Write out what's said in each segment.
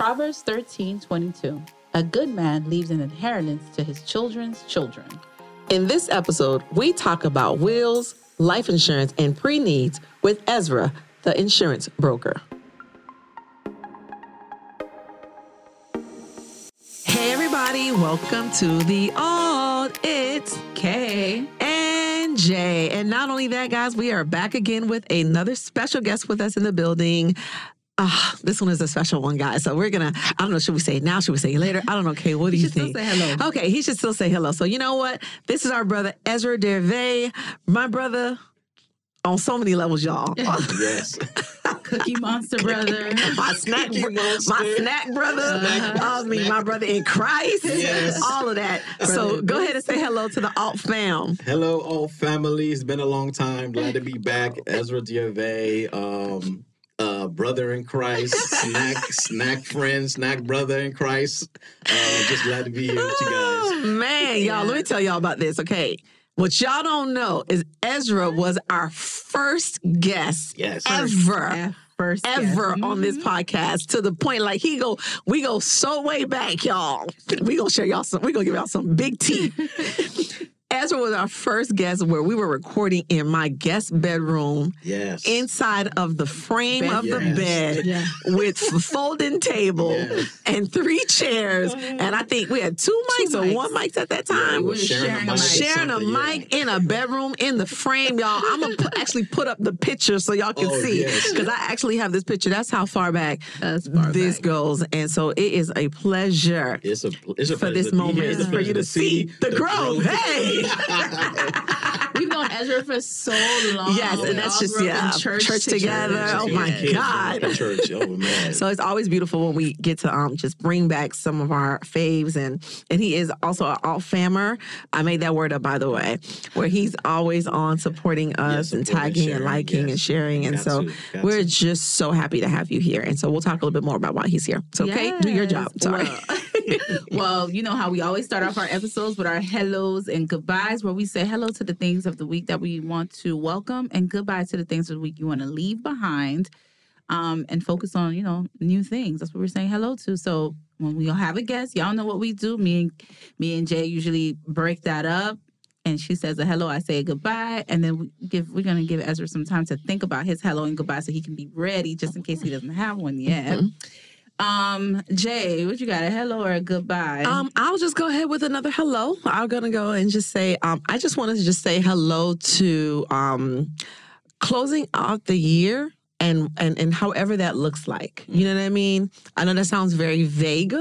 Proverbs 13 22. A good man leaves an inheritance to his children's children. In this episode, we talk about wills, life insurance, and pre needs with Ezra, the insurance broker. Hey, everybody, welcome to the Odd It's Okay. and Jay. And not only that, guys, we are back again with another special guest with us in the building. Ah, this one is a special one, guys. So we're gonna, I don't know, should we say it now? Should we say it later? I don't know. Okay, what do you should still think? say hello. Okay, he should still say hello. So you know what? This is our brother Ezra Dieuville, my brother on so many levels, y'all. Yes. Cookie Monster Brother. my snack, Cookie bro- Monster. my snack brother. I mean, my brother in Christ. Yes. All of that. So go ahead and say hello to the alt fam. Hello, all family. It's been a long time. Glad to be back. Ezra Dieuville, um, uh, brother in Christ, snack, snack friend, snack brother in Christ. Uh, just glad to be here with you guys. Oh, man, y'all, let me tell y'all about this, okay? What y'all don't know is Ezra was our first guest Yes. ever. At first guest. Ever on this podcast to the point like he go, we go so way back, y'all. We gonna share y'all some, we gonna give y'all some big tea. Ezra was our first guest where we were recording in my guest bedroom Yes. inside of the frame Bed. of the bed Yeah. with a folding table Yes. and three chairs. And I think we had two mics or mics. one mic at that Yeah, time. we were were sharing, sharing a a mic. mic. Sharing a something, yeah. in a bedroom in the frame, y'all. I'm gonna put, actually put up the picture so y'all can Oh, see yes. because I actually have this picture. That's how far back That's far this back. goes, and so it is a pleasure It's a, it's a for pleasure this moment here. It's a for you to see the growth. Hey. We've known Ezra for so long. Yes, and that's just- grew up in yeah, church, church together. Oh, my were God. we went to Church. Oh man. So it's always beautiful when we get to um just bring back some of our faves and and he is also an alt famer. I made that word up by the way, where he's always on supporting us and supporting, tagging and sharing, liking and sharing. And Got so to, we're to. just so happy to have you here. And so we'll talk a little bit more about why he's here. So okay, do your job. Sorry. Well, well, you know how we always start off our episodes with our hellos and goodbyes, where we say hello to the things of the week that we want to welcome and goodbye to the things of the week you want to leave behind. Um, and focus on, you know, new things. That's what we're saying hello to. So when we all have a guest, y'all know what we do. Me and me and Jay usually break that up. And she says a hello, I say a goodbye, and then we give we're gonna give Ezra some time to think about his hello and goodbye so he can be ready just in case he doesn't have one yet. Um, Jay, what you got? A hello or a goodbye? Um, I'll just go ahead with another hello. I'm gonna go and just say, um, I just wanted to just say hello to um, closing out the year and and and however that looks like. You know what I mean? I know that sounds very vague,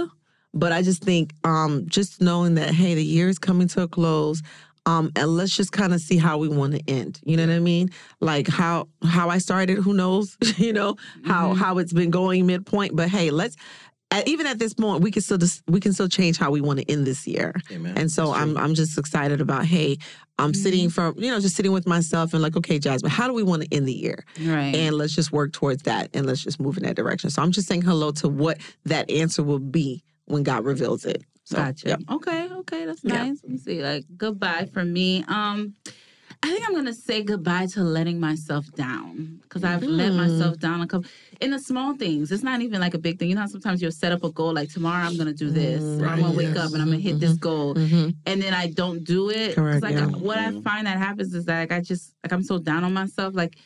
but I just think um, just knowing that hey, the year is coming to a close. Um, and let's just kind of see how we want to end. You know what I mean? Like how how I started. Who knows? you know how how it's been going midpoint. But hey, let's at, even at this point, we can still just we can still change how we want to end this year. Amen. And so I'm. I'm just excited about hey, I'm sitting from you know just sitting with myself and like okay, Jasmine, how do we want to end the year? right. And let's just work towards that and let's just move in that direction. So I'm just saying hello to what that answer will be when God reveals it. So, Gotcha. yep. Okay, okay, that's nice. Let me see. Like goodbye for me. Um, I think I'm gonna say goodbye to letting myself down because I've let Mm. myself down a couple in the small things. It's not even like a big thing. You know, how sometimes you'll set up a goal like tomorrow I'm gonna do this, or I'm gonna Right, wake up and I'm gonna hit this goal, Mhm. and then I don't do it. Correct, Like yeah. I- what I find that happens is that like, I just like I'm so down on myself. Like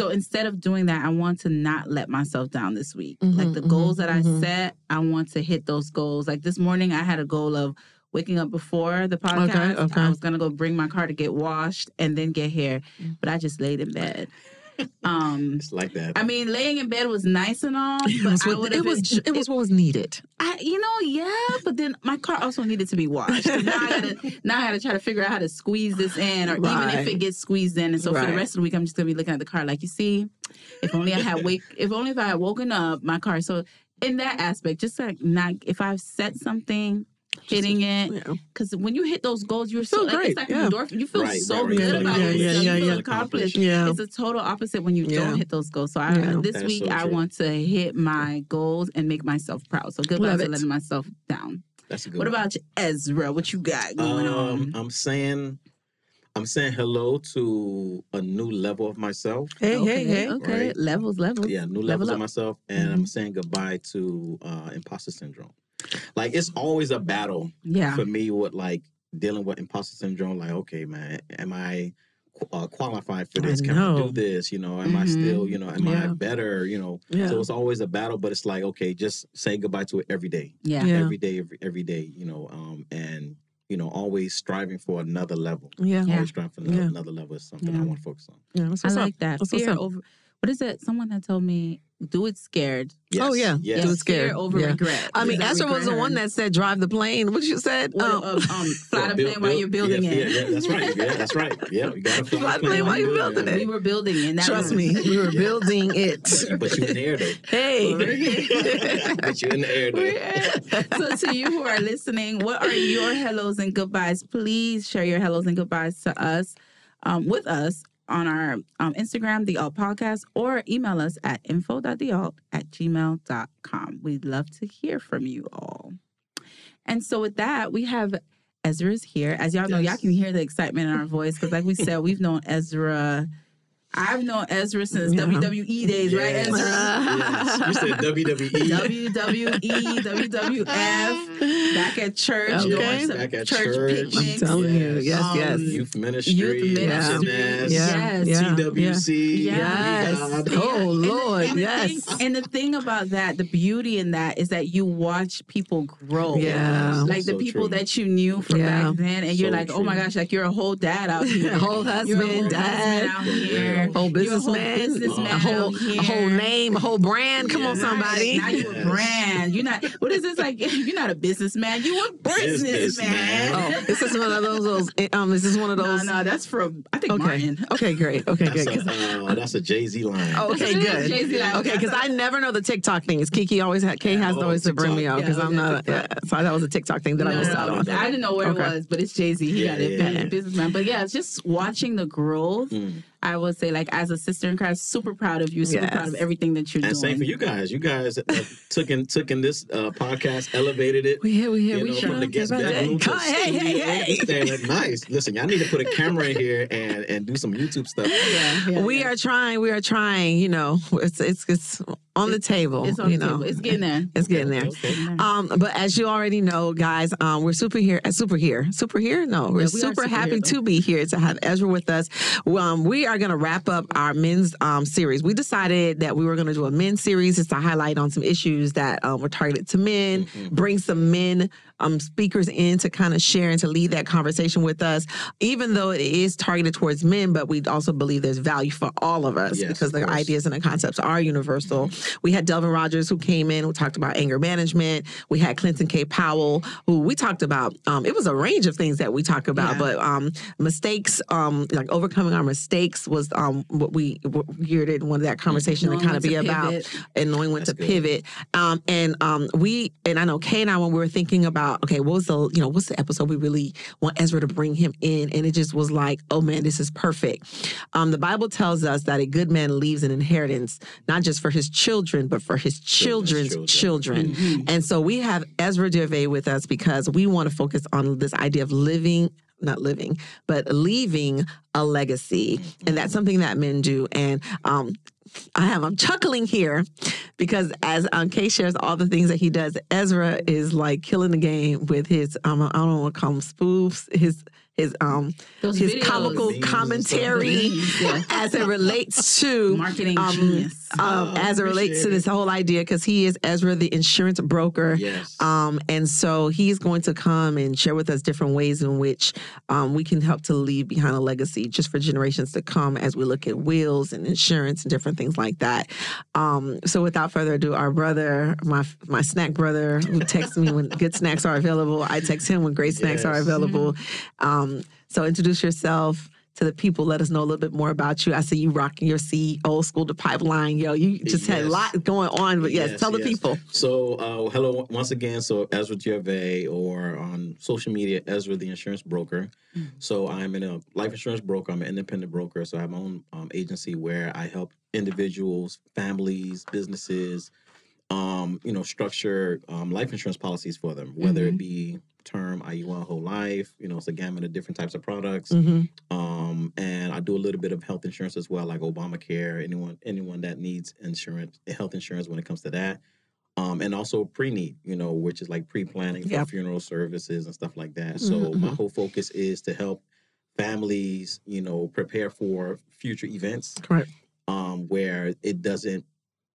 so instead of doing that, I want to not let myself down this week. like the Mhm, goals that I mhm. set, I want to hit those goals. Like this morning, I had a goal of waking up before the podcast. okay. I was gonna go bring my car to get washed and then get here, Mm. but I just laid in bed. Um, It's like that. I mean, laying in bed was nice and all, It but was, I what, would it, have. was, it was what was needed. I, you know, yeah, but then my car also needed to be washed. Now I gotta, now I gotta try to figure out how to squeeze this in, or even if it gets squeezed in. And so for the rest of the week, I'm just gonna be looking at the car like, you see, if only I had wake, if only if I had woken up my car. So in that aspect, just like not if I've set something, hitting it, Yeah. because when you hit those goals, you're so Feel like, great, it's like yeah. endorphin. You feel Right, so right, right. good Yeah, about yeah, yourself. yeah, you yeah, feel yeah. accomplished. Yeah. It's a total opposite when you Yeah. don't hit those goals. So I, Yeah. this That is week so I want to hit my goals and make myself proud. So goodbye Love to it. letting myself down. That's a good What one. about you, Ezra? What you got going Um, on? I'm saying, I'm saying hello to a new level of myself. Hey, okay, hey, hey. okay. Right. Levels, levels. Yeah, new levels up. of myself, and Mm-hmm. I'm saying goodbye to uh, imposter syndrome. Like it's always a battle Yeah. for me with like dealing with imposter syndrome. Like, okay, man, am I uh, qualified for I this? Can I do this? You know, am I Mhm. still, you know, am I better? You know, Yeah. so it's always a battle, but it's like, okay, just say goodbye to it every day, Yeah. Yeah. every day, every, every day. You know, um, and you know, always striving for another level. Yeah. Yeah. Always striving for another, Yeah. another level is something Yeah. I want to focus on. Yeah. That's I what's up. like that. That's what's Fear over. What is it? Someone had told me, do it scared. Oh, yeah. yes. Do it scared. Fear over Yeah. regret. I mean, Is that was the one that said drive the plane. What you said? What, Um, um, um, fly the Build- plane while you're building yeah, it. Yeah, yeah, that's right. Yeah, that's right. Yeah, you gotta fly, Fly the plane while you're building it. We were building it. and Trust was- me, we were Yeah. building it. But you in the air though. Hey. but you in the air though. so to you who are listening, what are your hellos and goodbyes? Please share your hellos and goodbyes to us, um, with us on our um, Instagram, the Alt Podcast, or email us at info.thealt at gmail.com. We'd love to hear from you all. And so with that, we have Ezra's here. As y'all know, y'all can hear the excitement in our voice because like we said, we've known Ezra. I've known Ezra since Yeah. WWE days, right, Ezra? yes. You said. WWE. WWE, WWF, back at church, Okay. going Back at church, church. picnics. I'm telling you, yes, Um, yes. Youth ministry. Youth ministry. Yeah. Yes. Yeah. TWC. Yes. God. Oh, And the- Lord, and the yes. thing- and the thing about that, the beauty in that is that you watch people grow. Yeah. Like the people true. that you knew from Yeah. back then, and you're So like, oh my gosh, like you're a whole dad out here. Whole You're a husband, whole dad, husband out here. Whole You're a businessman, businessman a whole, out here. a whole name, a whole brand. Come on, somebody. Now you a brand. You're not. What is this like? You're not a businessman. You a businessman. Businessman. Oh, this is one of those. those um, this is one of those. no, no, that's from I think Okay. Martin. Okay, great. Okay, That's good. 'Cause- a, uh, that's a Jay Z line. Oh, okay, good. Jay-Z, like, Okay, because I never know the TikTok thing. Is Kiki always had Kay Yeah, has oh, always to bring me TikTok. out because Yeah, I'm okay, not. Yeah, so that was a TikTok thing that I missed no, out on. I didn't know where Okay. it was, but it's Jay Z. He Yeah, got it. yeah, He's businessman. But yeah, it's just watching the growth. Mm. I would say, like as a sister in Christ, super proud of you. Super Yes. proud of everything that you're And doing. same for you guys. You guys uh, took in took in this uh, podcast, elevated it. We here, we here, we know, sure. from the guest bedroom to Hey, hey, hey. studio. They look nice. Listen, y'all need to put a camera in here and and do some YouTube stuff. Yeah, yeah, we yeah. are trying. We are trying. You know, it's it's it's on the table. It's on you the know, table. It's getting there. It's getting there. Okay. Um, but as you already know, guys, um, we're super here. Uh, super here. Super here? No, we're we super super happy here, to be here to have Ezra with us. Um, we are going to wrap up our men's um, series. We decided that we were going to do a men's series just to highlight on some issues that um, were targeted to men, bring some men um, speakers in to kind of share and to lead that conversation with us. Even though it is targeted towards men, but we also believe there's value for all of us Yes, because of the ideas and the concepts are universal. We had Delvin Rogers who came in who talked about anger management. We had Clinton K. Powell who we talked about. Um, it was a range of things that we talked about, Yeah. but um, mistakes, um, like overcoming our mistakes, was um, what we geared it wanted that conversation Knowing to kind of be about and knowing when That's to good. pivot. Um, and um, we and I know Kay and I when we were thinking about okay, what was the you know what's the episode we really want Ezra to bring him in, and it just was like, oh man, this is perfect. Um, the Bible tells us that a good man leaves an inheritance not just for his children, but for his children's children. children. And so we have Ezra Dieuville with us because we want to focus on this idea of living. Not living, but leaving a legacy, and that's something that men do. And um, I have I'm chuckling here because as um, Kay shares all the things that he does, Ezra is like killing the game with his um, I don't want to call them spoofs, his his um Those his videos. comical Memes commentary yeah. as it relates to Marketing um, genius. um, Oh, as it relates to this whole idea because he is Ezra the insurance broker. Yes. Um, and so he's going to come and share with us different ways in which um, we can help to leave behind a legacy just for generations to come as we look at wills and insurance and different things like that. Um, so without further ado, our brother, my my snack brother, who texts me when good snacks are available, I text him when great snacks are available. Um, so introduce yourself. To the people, let us know a little bit more about you. I see you rocking your C old school to pipeline. Yo, you just had a lot going on, but yes, Yes, tell the people. So, uh, hello once again. So, Ezra Dieuville, or on social media, Ezra the Insurance Broker. Mm. So, I'm in a life insurance broker. I'm an independent broker. So, I have my own um, agency where I help individuals, families, businesses um, you know, structure um, life insurance policies for them, whether Mhm. it be term, IUL, whole life. You know, it's a gamut of different types of products. hmm Um, and I do a little bit of health insurance as well, like Obamacare. Anyone, anyone that needs insurance, health insurance, when it comes to that. Um, and also pre-need, you know, which is like pre-planning for Yeah. funeral services and stuff like that. So my Mhm, whole focus is to help families, you know, prepare for future events Correct. um, where it doesn't,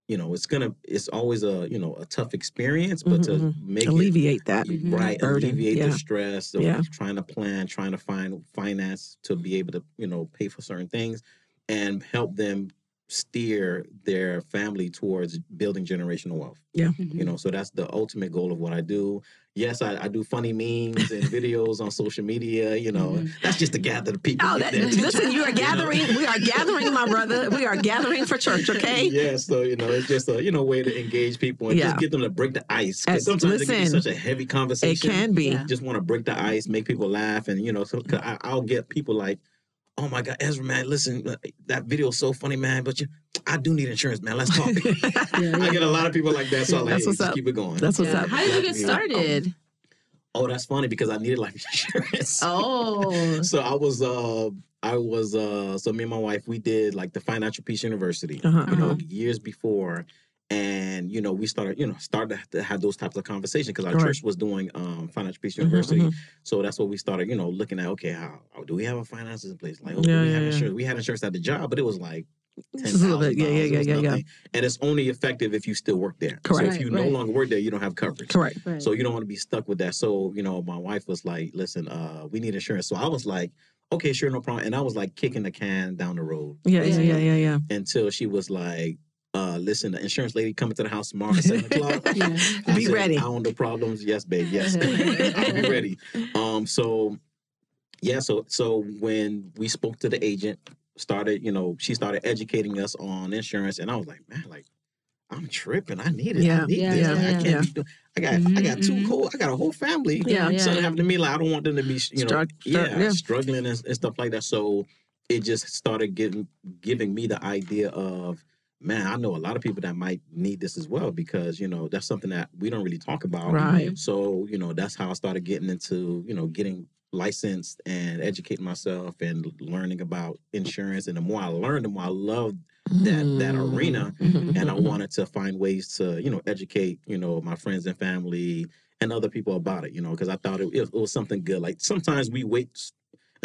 you know, it's gonna, it's always a, you know, a tough experience, but to Mhm, make it Alleviate that. Mhm. right, burden, alleviate yeah. the stress of Yeah. trying to plan, trying to find finance to be able to, you know, pay for certain things, and help them steer their family towards building generational wealth. Mm-hmm. You know, so that's the ultimate goal of what I do. Yes, I, I do funny memes and videos on social media. You know, Mhm. that's just to gather the people. Oh, get that, listen, you are know? gathering. We are gathering, my brother. We are gathering for church. Okay. Yeah, so you know, it's just a you know way to engage people and Yeah. just get them to break the ice. Because sometimes it can be such a heavy conversation. It can be. Yeah. just want to break the ice, make people laugh, and you know, so I, I'll get people like, "Oh my God, Ezra, man, listen, uh, that video is so funny, man, but you, I do need insurance, man. Let's talk." Yeah, I get a lot of people like that, so I'm like, That's hey, just keep it going. That's what's Yeah. up. How did you get Yeah. started? oh, that's funny because I needed life insurance. Oh, So I was, uh, I was, uh, so me and my wife, we did like the Financial Peace University, Uh-huh, you know, uh-huh. years before. And you know, we started, you know, started to have those types of conversations because our church was doing um, Financial Peace Mhm, University. mhm. So that's what we started, you know, looking at. Okay, how, how do we have our finances in place? Like, Yeah, we have yeah, yeah. insurance? We had insurance at the job, but it was like ten Just a little thousand bit. Yeah, yeah, yeah, yeah, yeah. And it's only effective if you still work there. Correct. So if you Right, no longer work there, you don't have coverage. Correct. right. So you don't want to be stuck with that. So, you know, my wife was like, listen, uh, we need insurance. So I was like, okay, sure, no problem. And I was like kicking the can down the road Yeah, yeah, Yeah. yeah, yeah, yeah. until she was like, uh, listen, the insurance lady coming to the house tomorrow at seven o'clock. Yeah. Be said, ready. I don't know problems. Yes, babe. Yes, I'll be ready. Um, so yeah, so so when we spoke to the agent, started, you know, she started educating us on insurance, and I was like, man, like I'm tripping. I need it. Yeah, I need yeah, this. yeah, Like, I can't be doing. I got I got two Mhm, whole. I got a whole family. Yeah, yeah, Something yeah. happened to me. Like I don't want them to be, you know, Struck- yeah, yeah. struggling and, and stuff like that. So it just started getting giving me the idea of man, I know a lot of people that might need this as well because you know that's something that we don't really talk about. Right. So you know that's how I started getting into you know getting licensed and educating myself and learning about insurance. And the more I learned, the more I loved that that Mm. arena. Mhm, And I mhm. wanted to find ways to you know educate you know my friends and family and other people about it. You know because I thought it, it was something good. Like sometimes we wait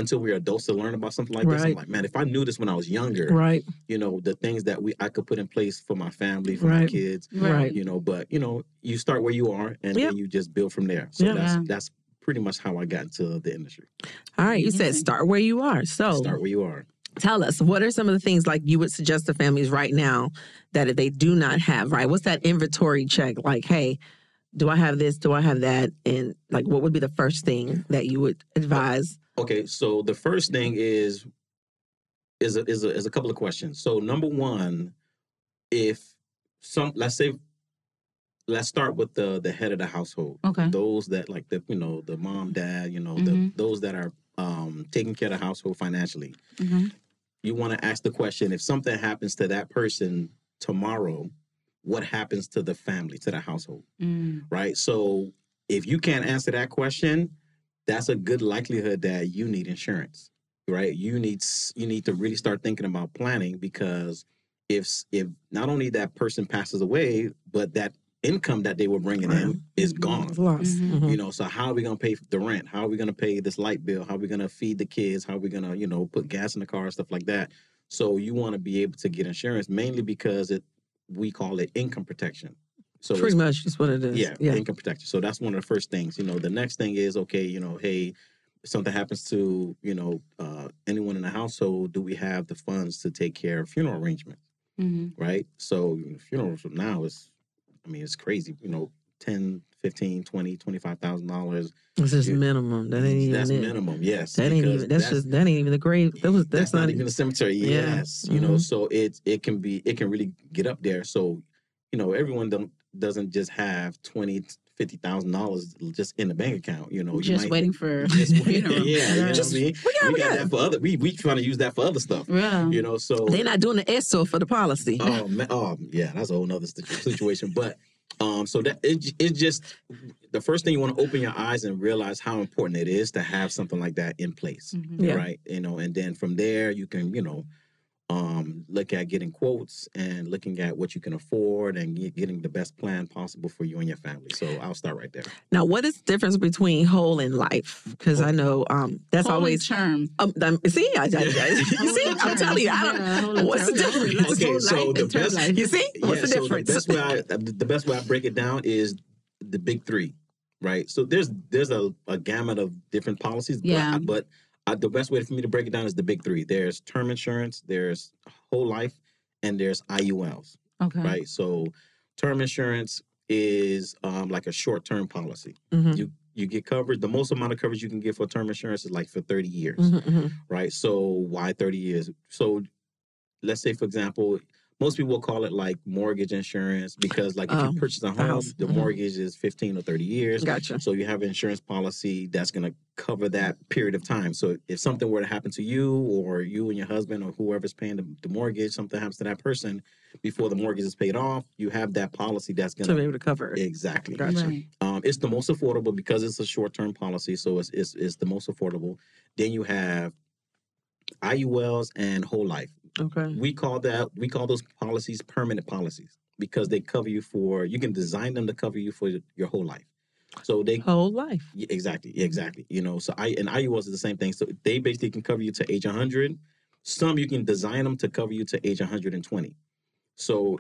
s- until we're adults to learn about something like this. I'm like, man, if I knew this when I was younger, Right. you know, the things that we I could put in place for my family, for my kids, Right. you know. But you know, you start where you are, and Yeah. then you just build from there. So Yeah. that's that's pretty much how I got into the industry. All right. You said mm-hmm. start where you are. So Start where you are. tell us what are some of the things like you would suggest to families right now that if they do not have right what's that inventory check like hey do i have this do i have that and like what would be the first thing that you would advise Okay, so the first thing is is a, is a, is a couple of questions. So number one, if some let's say let's start with the the head of the household. Okay. Those that like the you know the mom dad you know Mhm. the those that are um taking care of the household financially. Mhm. You want to ask the question if something happens to that person tomorrow, what happens to the family to the household? Mm. right? So if you can't answer that question, that's a good likelihood that you need insurance, right? You need you need to really start thinking about planning because if if not only that person passes away, but that income that they were bringing in is Mhm. gone. It's lost Mhm. Mhm. You know, so how are we gonna pay the rent? How are we gonna pay this light bill? How are we gonna feed the kids? How are we gonna, you know, put gas in the car, stuff like that? So you want to be able to get insurance mainly because it we call it income protection. So pretty much is what it is yeah, yeah income protection. So that's one of the first things. You know, the next thing is okay. You know, hey, if something happens to you know uh, anyone in the household, do we have the funds to take care of funeral arrangements? Mhm. Right. So you know, funerals from now is, I mean, it's crazy. You know, 10, 15, 20, 25,000 dollars. just you- minimum that ain't even That's it. minimum. Yes. that ain't even that's, just that ain't even the grave that was that's, that's, not, not, even a cemetery. Yeah. Yes, you know, Mhm. so it it can be it can really get up there. So, you know, everyone don't doesn't just have twenty fifty thousand dollars just in the bank account. You know, you Just might- waiting for just funeral. yeah, you know Just- what I mean. we got, We got that for other. We we trying to use that for other stuff. Yeah. You know, so they're not doing the ESO for the policy oh man, oh yeah, that's a whole other situation. But Um, so that it, it's just the first thing you want to open your eyes and realize how important it is to have something like that in place, Mhm. Yeah. right? You know, and then from there you can, you know, um, look at getting quotes and looking at what you can afford and get, getting the best plan possible for you and your family. So I'll start right there. Now, what is the difference between whole and life? Because I know um, that's Whole and always. term. Um, um, see, I, I, I you see, I'm telling you, I term. Yeah, whole don't. and What's the difference? Okay, so the best- life. You see, what's the so difference? the best way I the best way I break it down is the big three, right? So there's there's a, a gamut of different policies, Yeah. but, but uh, the best way for me to break it down is the big three. There's term insurance, there's whole life, and there's IULs, Okay. right? So term insurance is um, like a short term policy. Mhm, You you get covered. The most amount of coverage you can get for term insurance is like for 30 years mhm, mhm. right? So why 30 years? So let's say, for example, most people will call it like mortgage insurance because, like, if Oh, you purchase a home, house. the Mhm. mortgage is 15 or 30 years. Gotcha. So you have an insurance policy that's going to cover that period of time. So if something were to happen to you or you and your husband or whoever's paying the, the mortgage, something happens to that person before the mortgage is paid off, you have that policy that's going To be able to cover it. exactly. Gotcha. Right. Um, it's the most affordable because it's a short term policy, so it's, it's it's the most affordable. Then you have IULs and whole life. Okay. We call that we call those policies permanent policies because they cover you for you can design them to cover you for your whole life. So they Whole life. yeah, exactly exactly you know so I and IULs is the same thing. So they basically can cover you to age 100. Some you can design them to cover you to age 120. So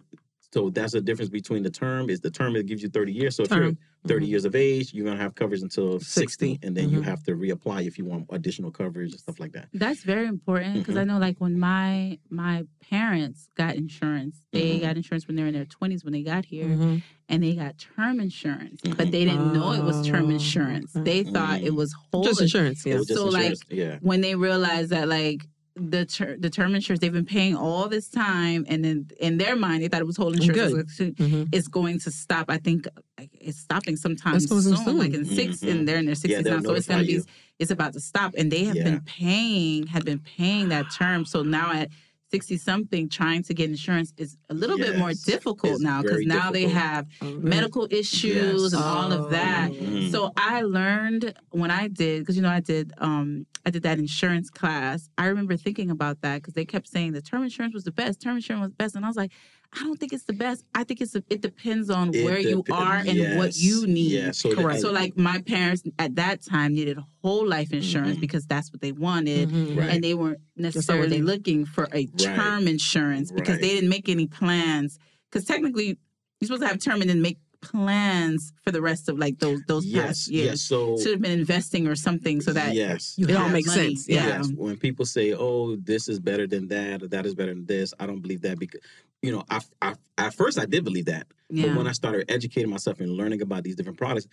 so that's the difference between the term is the term that gives you 30 years. So if you're Term. 30 Mhm. years of age, you're gonna have coverage until 60, 60. and then you Mhm. have to reapply if you want additional coverage and stuff like that. That's very important because Mm-hmm. I know, like, when my my parents got insurance, they Mhm. got insurance when they were in their twenties when they got here, Mhm. and they got term insurance, but they didn't know it was term Oh, insurance. They thought it was whole. Just insurance. Yeah. just So, like, yeah, when they realized that, like. The ter- the term insurance they've been paying all this time, and then in their mind they thought it was whole insurance. Good. It's-. It's going to stop. I think like, it's stopping sometime It's soon, soon. like in 6 Mhm. and they're in their sixties they'll now. So it's going to be you. it's about to stop and they have Yeah. been paying had been paying that term so now at 60 something trying to get insurance is a little bit more difficult It's now because now they difficult. have Oh, medical issues Yes. and all of that Mhm. so i learned when i did because you know i did um i did that insurance class i remember thinking about that because they kept saying the term insurance was the best term insurance was best and i was like i don't think it's the best i think it's a, it depends on It where you are and what you need Yeah, so Correct. so like my parents at that time needed whole life insurance Mhm. because that's what they wanted. Mhm. Right. And they weren't necessarily they- looking for a term insurance because Right. they didn't make any plans. Because technically, you're supposed to have term and then make plans for the rest of like those those yes, past years. yes. So Should have been investing or something so that yes, It all makes money. sense, yeah. Yes, when people say, "Oh, this is better than that," or "That is better than this," I don't believe that because, you know, I, I at first I did believe that, Yeah. but when I started educating myself and learning about these different products,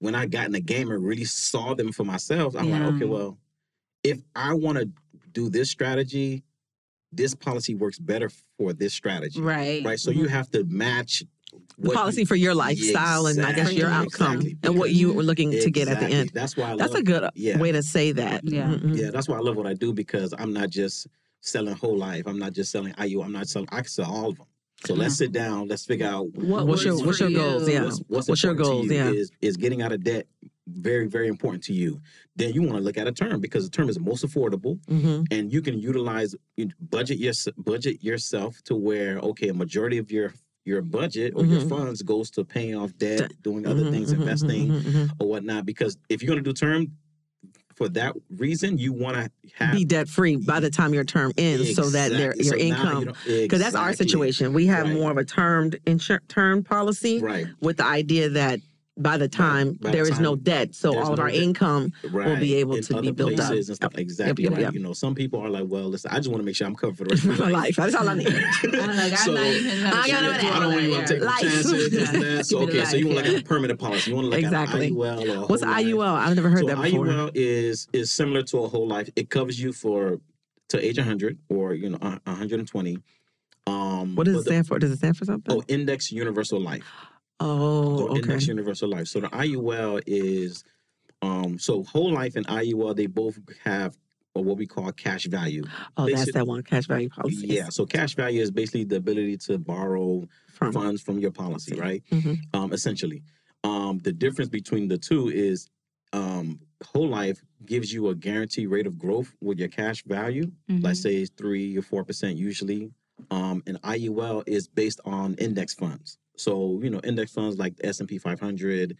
when I got in the game and really saw them for myself, I'm Yeah. like, okay, well, if I want to do this strategy, this policy works better for this strategy, right. right? So you mm-hmm. have to match The what policy you- for your lifestyle and I guess your outcome exactly, and what you were looking to get at the end. That's why I That's love, a good yeah. way to say that. Yeah. Mhm. Yeah, that's why I love what I do because I'm not just selling whole life. I'm not just selling IU. I'm not selling. I can sell all of them. So let's sit down. Let's figure out What What's your- works what's for your goals? Yeah. what's, what's, What's your goals? you Yeah. Is is getting out of debt very very important to you? Then you want to look at a term because the term is most affordable, Mhm. and you can utilize budget your budget yourself to where okay, a majority of your your budget or your Mhm. funds goes to paying off debt, doing other Mhm, things, mhm, investing mhm, mhm. or whatnot. Because if you're going to do term for that reason, you want to have Be debt free by the time your term ends, so that their your So income. Because that's our situation. We have Right. more of a termed insur- term policy Right. with the idea that by the time by the there is time no debt, so all of no our debt. income Right. be able In to be other built up. places and stuff. Exactly yep, right. yep. You know, some people are like, well, listen, I just want to make sure I'm covered for the rest of my my life. life. That's all I need. I'm like, I'm So- not even I got sure no to that. do I all don't that, even want to take Life. chances. This that. So Keep it okay, so you want life, like a permanent policy. You want to look Exactly. at an IUL or a What's whole life. IUL? I've never heard so that before. IUL is is similar to a whole life. It covers you for to age 100 or you know 120. Um, What does but it the- stand for? Does it stand for something? Oh, Index Universal Life. Oh, okay. Index Universal Life. So the IUL is um so whole life and IUL they both have what we call cash value. Oh, that's that one cash value policy. Yeah, so cash value is basically the ability to borrow From funds from your policy, right? Mhm. Um, essentially, um, the difference between the two is um, whole life gives you a guaranteed rate of growth with your cash value. Mm-hmm. Let's say it's three or four percent usually. Um, and IUL is based on index funds. So you know, index funds like the S and P 500,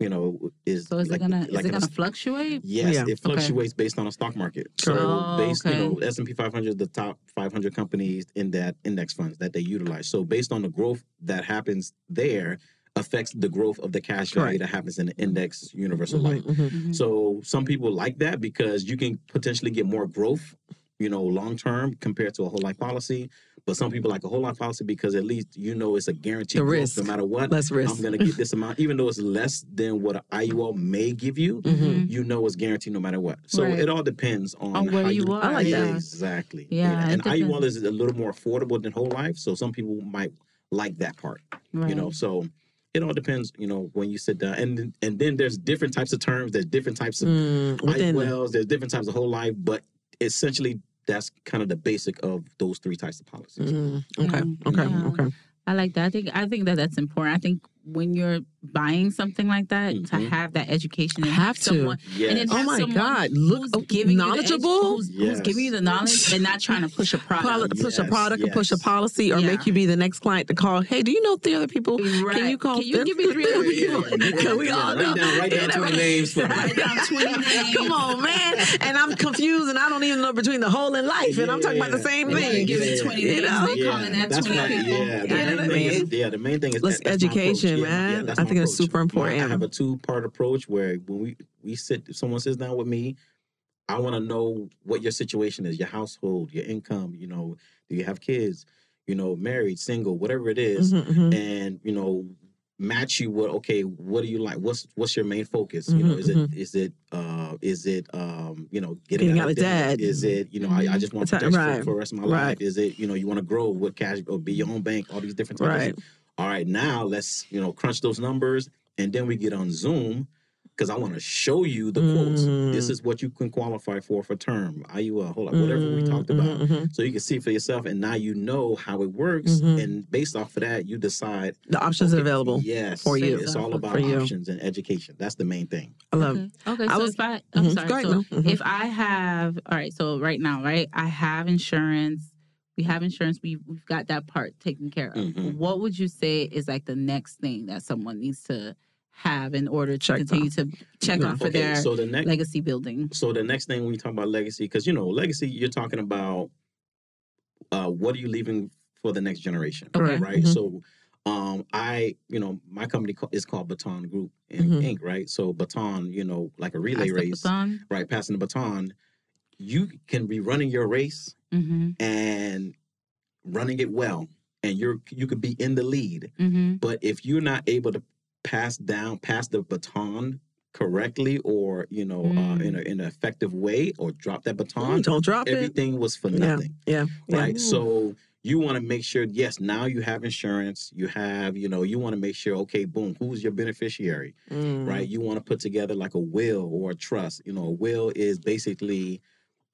you know, is So is like, it gonna like is it gonna fluctuate? Yes, Yeah. it fluctuates based on a stock market. So Oh, based, okay. you know, S and P 500, the top 500 companies in that index funds that they utilize. So based on the growth that happens there, affects the growth of the cash value Correct. that happens in the index universal Mhm, life. mhm. Mhm. So some people like that because you can potentially get more growth, you know, long term compared to a whole life policy. But some people like a whole life policy because at least you know it's a guaranteed The growth risk. no matter what. Less risk. I'm gonna get this amount, even though it's less than what an IUL may give you Mhm. you know it's guaranteed no matter what. So Right. it all depends on, On where how you are, I like that. Exactly. Yeah, it And depends. IUL is a little more affordable than whole life, so some people might like that part. Right. You know, so it all depends. You know, when you sit down, and then- and then there's different types of terms. There's different types of Mm, within IULs. There's different types of whole life, but essentially that's kind of the basic of those three types of policies. Mm, okay, Yeah. okay, Yeah. okay. I like that. I think I think that that's important. I think when you're buying something like that, to Mhm. have that education, and Have to. someone, Yes. and then Oh my someone God, look- who's oh, giving knowledgeable? you the edu- who's, who's giving you the knowledge and not trying to push a Poli- product. push a Yes, product or push a policy or Yeah. make you be the next client to call. Hey, do you know three other people? Right. Can you call? Can you them? give me three other people? Can we Yeah, all write know? down- write down 20 names for me. Write down 20 names. Come on, man. And I'm confused and I don't even know between the whole and life. And I'm talking about the same And thing. they give you 20 You names, know? calling that 20 people. Yeah, the main thing is, mean? yeah, the main thing is Let's that- that's my approach. education, Yeah, man. yeah, I think it's approach. super important. I have a two part approach where when we we sit, if someone sits down with me, I want to know what your situation is, your household, your income. You know, do you have kids? You know, married, single, whatever it is, Mhm, mhm. and you know, match you with okay, what do you like? What's what's your main focus? You know, Mhm, is it is it uh is it um you know getting, Getting out, of debt? Is it you know I, I just want It's protection for- right. for the rest of my Right. life? Is it you know you want to grow with cash or be your own bank? All these different types. of Right. All right, now let's you know crunch those numbers, and then we get on Zoom because I want to show you the quotes. This Mm. is what you can qualify for for term, IUL, hold up, whatever we Mm, talked about. mhm. So you can see for yourself, and now you know how it works, Mhm. and based off of that, you decide. The options are okay, available. Yes, for you. It's all about options and education. That's the main thing. I love Okay. Okay. I So was- if I, I'm Mhm. sorry. So no. Mhm. if I have, all right. So right now, right, I have insurance. We have insurance. We we've got that part taken care of. Mhm. What would you say is like the next thing that someone needs to have in order to Check continue to check Yeah. off for Okay, their so the next legacy building? so the next thing when you talk about legacy, because you know, legacy, you're talking about uh, what are you leaving for the next generation, Okay. right? Mhm. So, um, I, you know, my company is called Baton Group in Mhm. Inc., right? So Baton, you know, like a relay Pass the race, baton. right? Passing the baton, you can be running your race Mm-hmm. and running it well, and you're you could be in the lead, Mm-hmm. but if you're not able to pass down, pass the baton correctly, or you know, uh, Mm. in a, in an effective way, or drop that baton, Don't drop it. everything was for nothing, Yeah. yeah. right? So you want to make sure, yes, now you have insurance, you have, you know, you want to make sure, okay, boom, who's your beneficiary, Mm. right? You want to put together like a will or a trust. You know, a will is basically,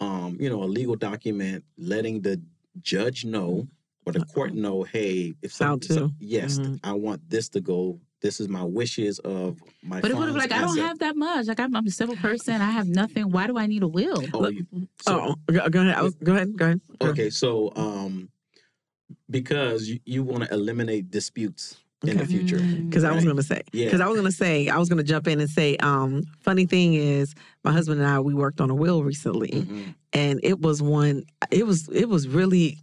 um, you know, a legal document letting the judge know or the court know, hey, if How some, some- to. yes, Mhm. I want this to go. This is my wishes of my. But it would have like I don't asset." have that much. Like I'm, I'm a simple person. I have nothing. Why do I need a will? Oh, Look- you- so- oh, go, go ahead. I was, go ahead. Go ahead. Go ahead. Okay, so um, because you, you want to eliminate disputes in the future. Mm. Because I was gonna say, Yeah. because I was gonna say, I was gonna jump in and say, um, funny thing is, my husband and I we worked on a will recently, Mhm. and it was one. It was it was really,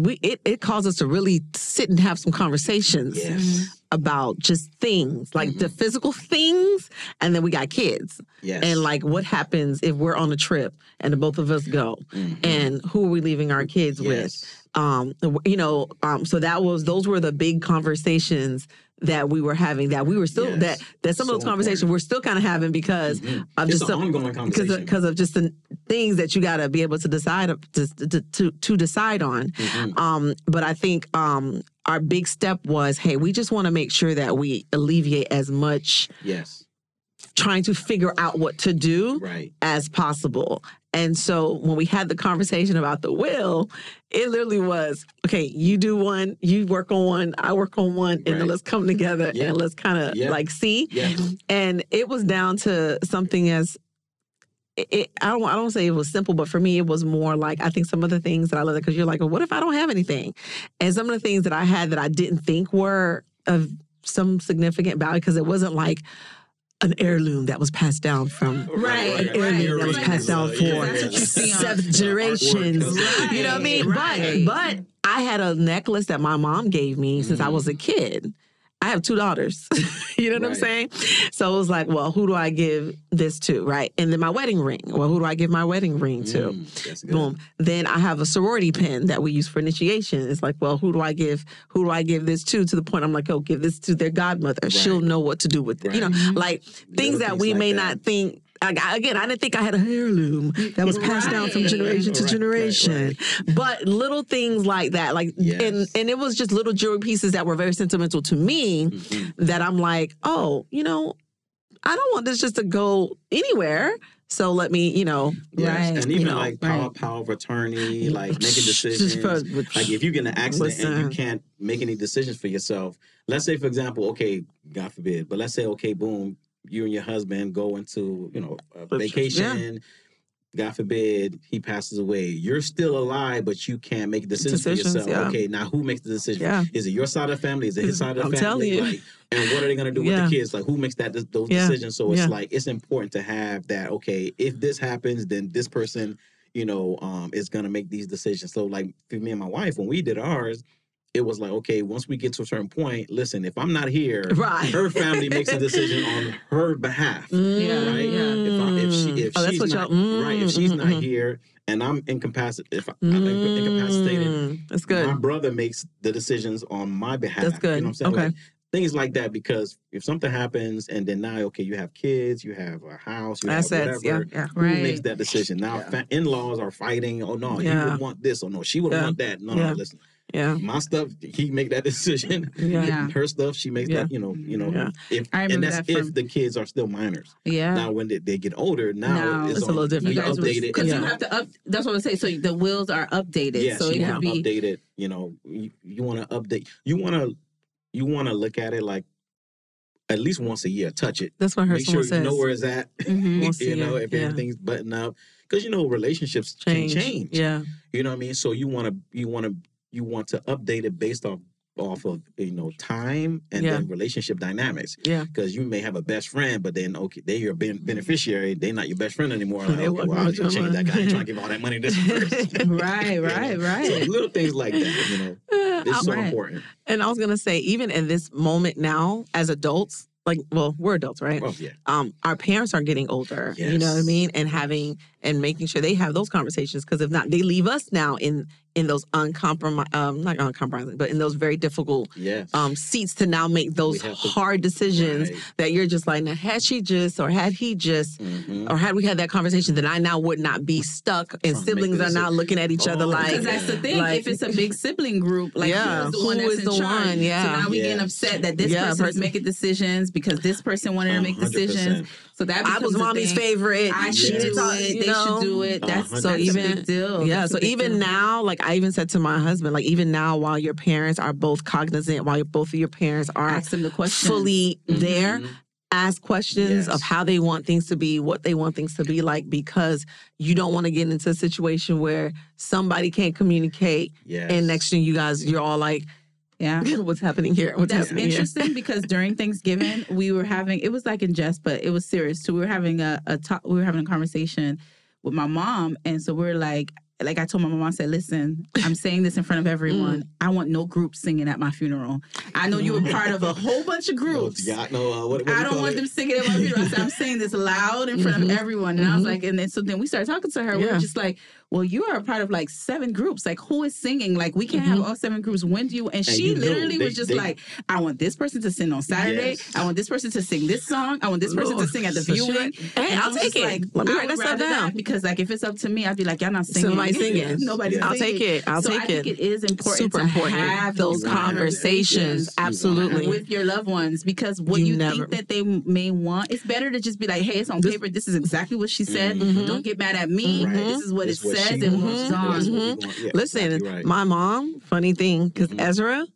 we it it caused us to really sit and have some conversations Yes. about just things like the Mhm. physical things, and then we got kids, Yes. and like what happens if we're on a trip and the both of us go, Mhm. and who are we leaving our kids with? Um you know um so that was those were the big conversations that we were having that we were still Yes. that that some of those conversations important. we're still kind of having because Mhm. of It's just some- ongoing because conversation. of, because of just the things that you got to be able to decide to, to to to decide on Mhm. um but i think um our big step was hey we just want to make sure that we alleviate as much Yes. trying to figure out what to do Right. as possible And so when we had the conversation about the will, it literally was okay. You do one, you work on one, I work on one, and then let's come together Yeah. and let's kind of Yeah. like see. Yeah. And it was down to something as it, I don't I don't say it was simple, but for me it was more like I think some of the things that I love because you're like, well, what if I don't have anything? And some of the things that I had that I didn't think were of some significant value because it wasn't like an heirloom that was passed down from Right, an right, heirloom that was passed down for yeah, That's what you see on- seven generations. Right, You know what I mean? right. But but I had a necklace that my mom gave me since I was a kid. I have two daughters. you know what I'm saying? So it was like, well, who do I give this to? Right. And then my wedding ring. Well, who do I give my wedding ring to? Mm. Boom. Then I have a sorority pin that we use for initiation. It's like, well, who do I give? Who do I give this to? To the point I'm like, oh, give this to their godmother. She'll know what to do with it. You know, like things that we like may that. not think. I- again, I didn't think I had a heirloom that was passed down from generation to Right, right, generation. right. But little things like that, like, and Yes. and it was just little jewelry pieces that were very sentimental to me. Mm-hmm. That I'm like, oh, you know, I don't want this just to go anywhere. So let me, you know, Yes. Right. And even You know, like power, right. power of attorney, like making decisions. for- like if you get in an accident and you can't make any decisions for yourself. Let's say, for example, okay, God forbid, but let's say, okay, boom, you and your husband go into, you know, a Yeah. vacation. God forbid he passes away. You're still alive, but you can't make decisions, Decisions, for yourself. yeah. Okay, now who makes the decision? Yeah. Is it your side of the family? Is it his side of the I'm family? telling you. Like, and what are they gonna do with the kids? Like who makes that those Yeah. decisions? So it's Yeah. like it's important to have that. Okay, if this happens, then this person, you know, um, is gonna make these decisions. So like for me and my wife, when we did ours, it was like, okay, once we get to a certain point, listen, if I'm not here, Right. her family makes a decision on her behalf. Yeah, Right? yeah. If, I, if she if Oh, that's she's what not y'all- right, if she's not mm, mm, here and I'm incapacitated, if I, I'm incapacitated, Mm, That's good. my brother makes the decisions on my behalf. That's good. You know what I'm saying? Okay. Like, things like that because if something happens and then now okay you have kids you have a house you Assets. have Yeah. whatever Yeah. who Right. makes that decision now Yeah. fa- in-laws are fighting oh no he would want this or no she would Yeah. want that no Yeah. no listen Yeah. my stuff he make that decision Yeah. Her stuff she makes Yeah. that you know you know Yeah. if I and that's that if the kids are still minors Yeah. now when they, they get older now, Now, it's, it's a little different. you guys update it because Yeah. you have to up. That's what I say. So the wills are updated. Yeah, so it you want be to update it. You know, you, you want to update. You want to you want to look at it like at least once a year. Touch it. That's what I heard Make sure someone you says. know where it's at. Mhm. A you know, if everything's buttoned up, because you know relationships change. can change. Yeah. You know what I mean. So you want to you want to you want to update it based off off of you know time and Yeah. then relationship dynamics. Yeah. Because you may have a best friend, but then okay, they're your ben- beneficiary. They're not your best friend anymore. Like, okay, well, I around need to with your change that guy. Trying to give all that money to this person. Right, know? right, So right. little things like that, you know, Uh, it's so Right. important. And I was gonna say, even in this moment now, as adults, like, well, we're adults, right? Oh yeah. Um, our parents are getting older. yes. You know what I mean? And having and making sure they have those conversations because if not, they leave us now in in those uncompromised, um, not uncompromising, but in those very difficult Yes. um seats to now make those have to- hard decisions Right. that you're just like, now, had she just or had he just Mhm. or had we had that conversation, then I now would not be stuck, and Trying siblings are now looking at each other Oh, like, Because that's the thing. like- if it's a big sibling group, like Yeah, who is the who one that's is the charge? one? Yeah. So now we getting upset that this Yeah, person's person- making decisions because this person wanted to make 100%. Decisions. So that I was mommy's thing. favorite. I She should do it. you They know? should do it. That's, So that's even- a big deal. Yeah, That's so even deal. now, like I even said to my husband, like even now, while your parents are both cognizant, while both of your parents are ask them the question. fully there, Mhm. ask questions Yes. of how they want things to be, what they want things to be like, because you don't want to get into a situation where somebody can't communicate, Yes. and next thing you guys, you're all like, Yeah. "What's happening here? What's That's happening here?" interesting because during Thanksgiving we were having it was like in jest, but it was serious. So we were having a, a talk. We were having a conversation with my mom, and so we are like, like I told my mom, I said, "Listen, I'm saying this in front of everyone. I want no group singing at my funeral. I know you were part of a whole bunch of groups. yeah, no, uh, what, what I don't want it? them singing at my funeral. I said, I'm saying this loud in front of everyone. And I was Mhm. like, and then so then we started talking to her. We Yeah. were just like, well, you are a part of like seven groups. Like, who is singing? Like, we can't have all seven groups. When do you? And, she you literally they- was just they- like, I want this person to sing on Saturday. Yes. I want this person to sing this song. I want this person to sing at the so she- viewing. Hey, And I'll I'm take it. Like, Let me write that stuff down. Because, like, if it's up to me, I'd be like, y'all not singing. Somebody singing. Nobody's yeah. I'll singing. take it. I'll so take I think it. it is important Super to important. have Those conversations. Yes. Absolutely. with your loved ones because what You you, never- think that they may want, it's better to just be like, hey, it's on paper. This is exactly what she said. Mhm. Don't get mad at me. This is what it what says. she and wants. moves That's on. what we Mhm. Yeah, Listen, exactly right. my mom, funny thing, because Mhm. Ezra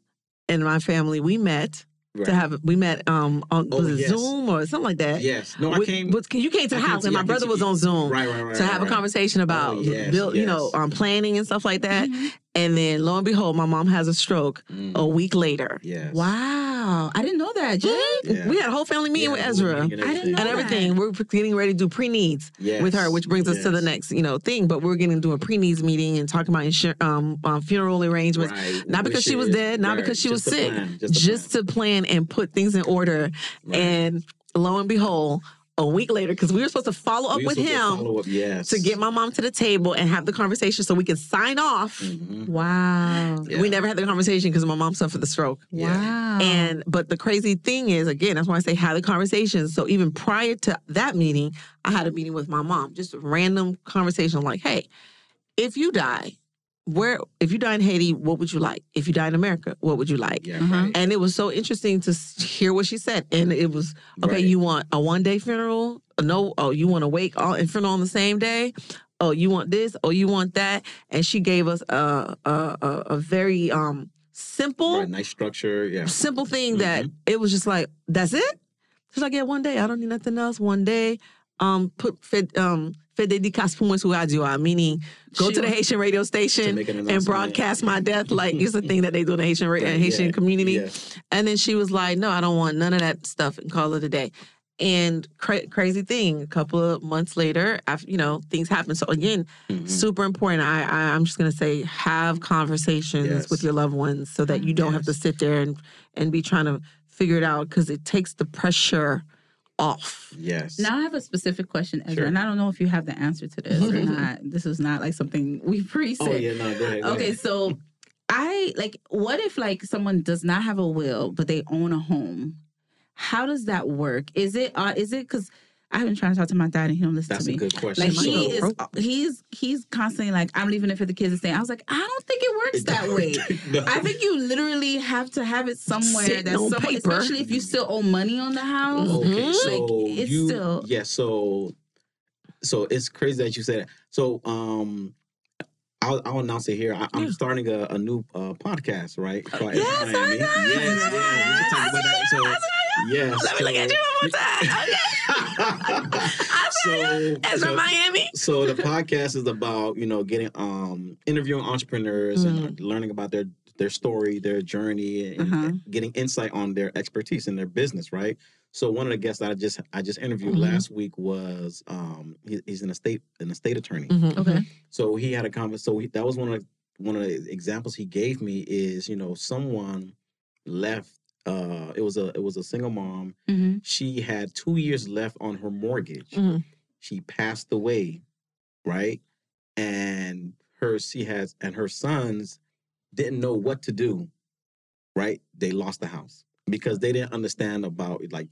and my family, we met Right. to have we met um on Oh, it yes. Zoom or something like that. Yes. No, I With- came. with- you came to the house to- and my brother was on Zoom Right, right, right. to have right, a conversation about Oh, yes, build, you know, yes. um, planning and stuff like that. Mhm. And then lo and behold, my mom has a stroke Mm. a week later. Yes. Wow. I didn't know that, Jay. Yeah. We had a whole family meeting Yeah, with Ezra meeting I didn't know and that. everything. We're getting ready to do pre needs Yes. with her, which brings us to the next, you know, thing. But we're getting to do a pre needs meeting and talking about insur- um, um, funeral arrangements. Right. Not because she was dead, not Right. because she was Just a sick, plan. Just, just plan. to plan and put things in order. Right. And lo and behold, a week later, because we were supposed to follow up We with him up, Yes. to get my mom to the table and have the conversation so we could sign off. Mhm. Wow. Yeah. We never had the conversation because my mom suffered the stroke. Wow. And but the crazy thing is, again, that's why I say have the conversation. So even prior to that meeting, I had a meeting with my mom, just a random conversation like, hey, if you die, where if you die in Haiti, what would you like? If you die in America, what would you like? Yeah. Uh-huh. Right. And it was so interesting to hear what she said. And it was okay. Right. You want a one day funeral? No. Oh, you want to wake all in funeral on the same day? Oh, you want this? Oh, you want that? And she gave us a a a, a very um simple Right. Nice structure. Yeah. simple thing that Mhm. it was just like that's it. She's like, yeah, one day. I don't need nothing else. One day, um, put fed um fed dédicace pour moi sur radio, ah, meaning go She to the Haitian radio station an and broadcast my death. Like it's a thing that they do in the Haitian ra- Right, Haitian yeah, community. Yes. And then she was like, no, I don't want none of that stuff and call it a day. And cra- crazy thing, a couple of months later, after you know things happen. So again, Mhm. super important. I, I I'm just gonna say have conversations Yes. with your loved ones so that you don't have to sit there and and be trying to figure it out because it takes the pressure off. Yes. Now I have a specific question, Ezra, Sure. and I don't know if you have the answer to this or not. This is not like something we pre-said. Oh yeah. No. Go ahead. Go Okay, ahead. so I like what if like someone does not have a will but they own a home? How does that work? Is it uh, is it because I've been trying to talk to my dad and he don't listen That's to a me. good question. Like he is, he's he's constantly like, I'm leaving it for the kids to stay. I was like, I don't think it works that way. No. I think you literally have to have it somewhere Sitting that's on somewhere, paper. especially if you still owe money on the house. Okay, Like, so it's you, still- yeah, so so it's crazy that you said that. So um, I'll, I'll announce it here. I, I'm Yeah. starting a, a new uh, podcast, right? called Yes, Ezra Miami. I know. Yes, yes. We can talk about that. So yes. Let me look at you one more time. so, Ezra so, Miami. so the podcast is about you know getting um interviewing entrepreneurs Mm. and learning about their their story, their journey, and Uh-huh. getting insight on their expertise in their business, right? So one of the guests that I just I just interviewed Mhm. last week was um he, he's an estate an estate attorney. Mhm, Okay. mhm. So he had a conversation. So he, that was one of one of the examples he gave me is you know someone left. Uh, it was a it was a single mom. hmm She had two years left on her mortgage. Mhm. She passed away, right? And her she has and her sons didn't know what to do. Right? They lost the house because they didn't understand about like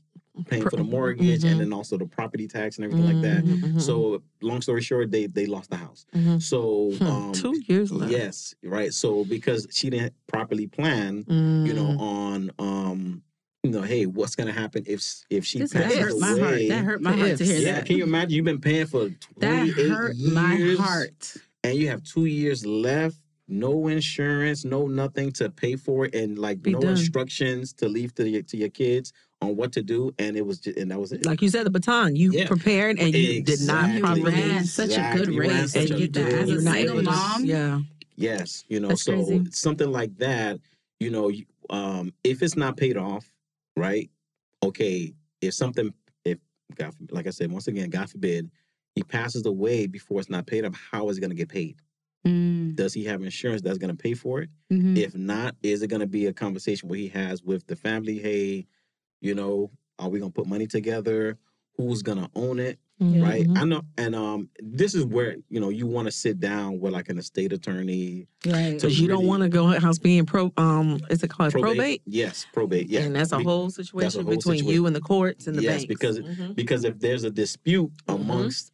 paying for the mortgage Mhm. and then also the property tax and everything like that. Mhm, mhm, So long story short, they they lost the house. mhm. So Hmm, um two years left. yes, right. So because she didn't properly plan, you know, Mm. on um you know, hey, what's gonna happen if if she This that passes hurt my heart. away? That hurt my heart to hear yeah, that. can you imagine? You've been paying for That 28 hurt years, my heart. and you have two years left. No insurance, no nothing to pay for it, and like Be no done. instructions to leave to your to your kids on what to do, and it was just, and that was it. like you said, the baton. You Yeah. prepared and you did not Exactly. properly. ran such a good You race such to a get good As a single mom, Yeah. Yes, you know, That's so crazy. something like that, you know, um, if it's not paid off, right? Okay, if something, if God, forbid- like I said, once again, God forbid, he passes away before it's not paid off, how is it going to get paid? Mm, Does he have insurance that's going to pay for it? mhm. If not, is it going to be a conversation where he has with the family? Hey, you know, are we going to put money together? Who's going to own it? Yeah. right? I know, and um, this is where you know you want to sit down with like an estate attorney, Right. Because you don't want to go house being pro. Um, is it called probate? Yes, probate. Yeah, and that's a Be- whole situation whole between situation. you and the courts and the Yes, banks. because- Mhm. because if there's a dispute Mhm. amongst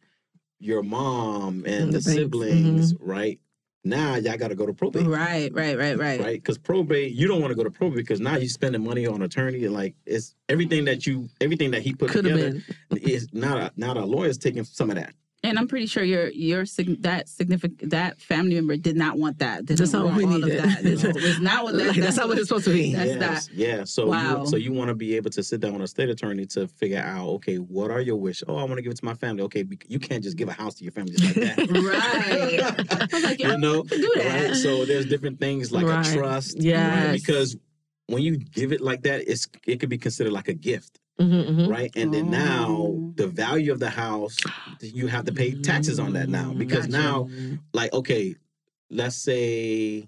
your mom and, And the, the banks, siblings, right? Now y'all got to go to probate. Right, right, right, right. right? Because probate, you don't want to go to probate because now you're spending money on attorney and like it's everything that you, everything that he put could together been. is not a, not a lawyer's taking some of that. And I'm pretty sure your your sig- that significant that family member did not want that. Didn't That's not what we all of needed. that. It's, it's not what that, Like, that's not what it's supposed to be. That's yes, that. yeah. So Wow. you, so you want to be able to sit down with a state attorney to figure out, okay, what are your wishes? Oh, I want to give it to my family. Okay, bec- you can't just give a house to your family just like that. Right. I was like, yeah, you know, do that. right? So there's different things like Right. a trust, right? Because when you give it like that, it's it could be considered like a gift. Mhm, mhm. right? And then now Oh. the value of the house, you have to pay taxes on that now because Gotcha. now, like, okay, let's say,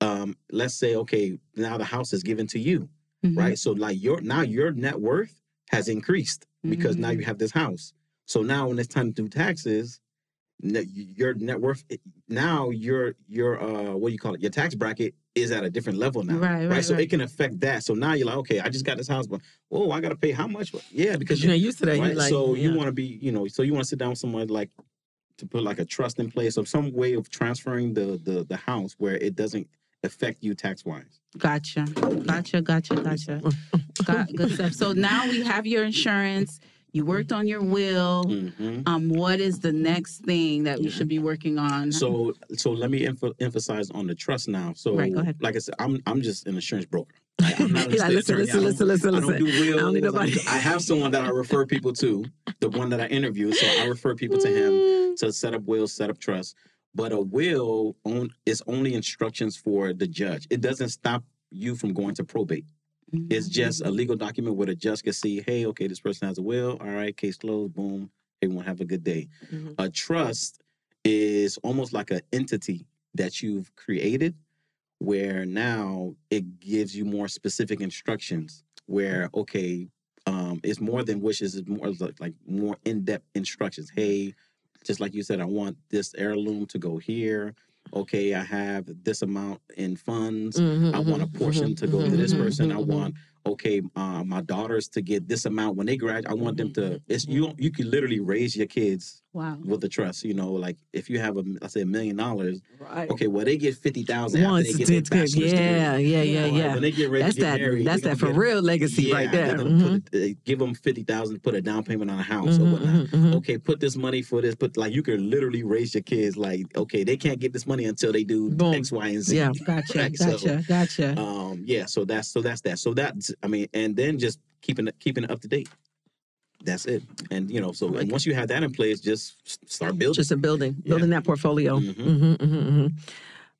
um, let's say, okay, now the house is given to you, Mhm. right? So like your now your net worth has increased because now you have this house. So now when it's time to do taxes, ne- your net worth now your your uh what do you call it your tax bracket is at a different level now Right, right, so right. it can affect that so now you're like okay i just got this house but oh i gotta pay how much yeah because Because you're not used to that. right? Like, so you want to be you know so you want to sit down with someone like to put like a trust in place or some way of transferring the the, the house where it doesn't affect you tax wise Gotcha. Gotcha. Gotcha. Gotcha. Got good stuff. So now we have your insurance. You worked on your will. Mhm. Um, what is the next thing that we should be working on? so so let me emph- emphasize on the trust now so Right, like i said i'm i'm just an insurance broker I, am not like, estate listen, listen, listen, listen, I don't listen. do wills. I don't need nobody. I have someone that I refer people to, the one that I interview. So I refer people to him to set up wills, set up trust. But a will on, is only instructions for the judge. It doesn't stop you from going to probate. It's just a legal document where the judge can see, hey, okay, this person has a will. All right, case closed. Boom. Everyone have a good day. Mhm. A trust is almost like an entity that you've created where now it gives you more specific instructions where okay um it's more than wishes it's more like, like more in-depth instructions hey just like you said i want this heirloom to go here okay i have this amount in funds Mhm, I want a mhm, portion mhm, to go to this mhm, person. I want okay, uh, my daughters to get this amount when they graduate. I want them to. It's you. You can literally raise your kids Wow. with the trust. You know, like if you have a, let's say a million dollars. Right. Okay, well they get fifty thousand after Once they get their bachelor's Yeah, degree. yeah, yeah, Right, yeah. When they get ready That's to get that. married, That's that for get- real legacy yeah, right there. Mhm. put, uh, give them fifty thousand, put a down payment on a house or Mhm, whatnot. mhm, mhm. Okay, put this money for this. Put like you can literally raise your kids. Like okay, they can't get this money until they do Boom. X, Y, and Z. Yeah. Gotcha. Right, so, Gotcha. Gotcha. um yeah so that's so that's that so that's i mean and then just keeping keeping it up to date that's it and you know so and once you have that in place just start building Just a building, Yeah. building that portfolio. Mhm. Mhm, mhm, mhm.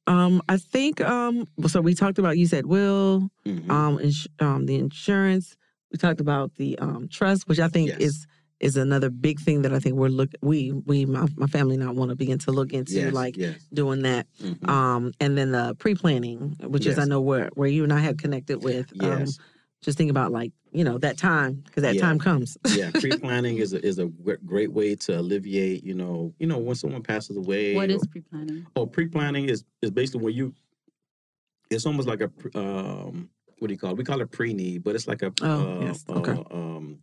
Um, I think. Um, so we talked about. You said will. Mhm. Um, ins- um, the insurance. We talked about the um trust, which I think Yes. is is another big thing that I think we're look. We we my, my family now want to begin to look into yes, like yes doing that. Mhm. Um, and then the pre planning, which is I know where where you and I have connected with. Um, yes just think about like you know that time because that Yeah. time comes. yeah pre-planning is a, is a great way to alleviate you know you know when someone passes away What or- is pre-planning? oh pre-planning is is basically where you it's almost like a um what do you call it we call it pre-need but it's like a Oh, uh, yes. Okay. uh, um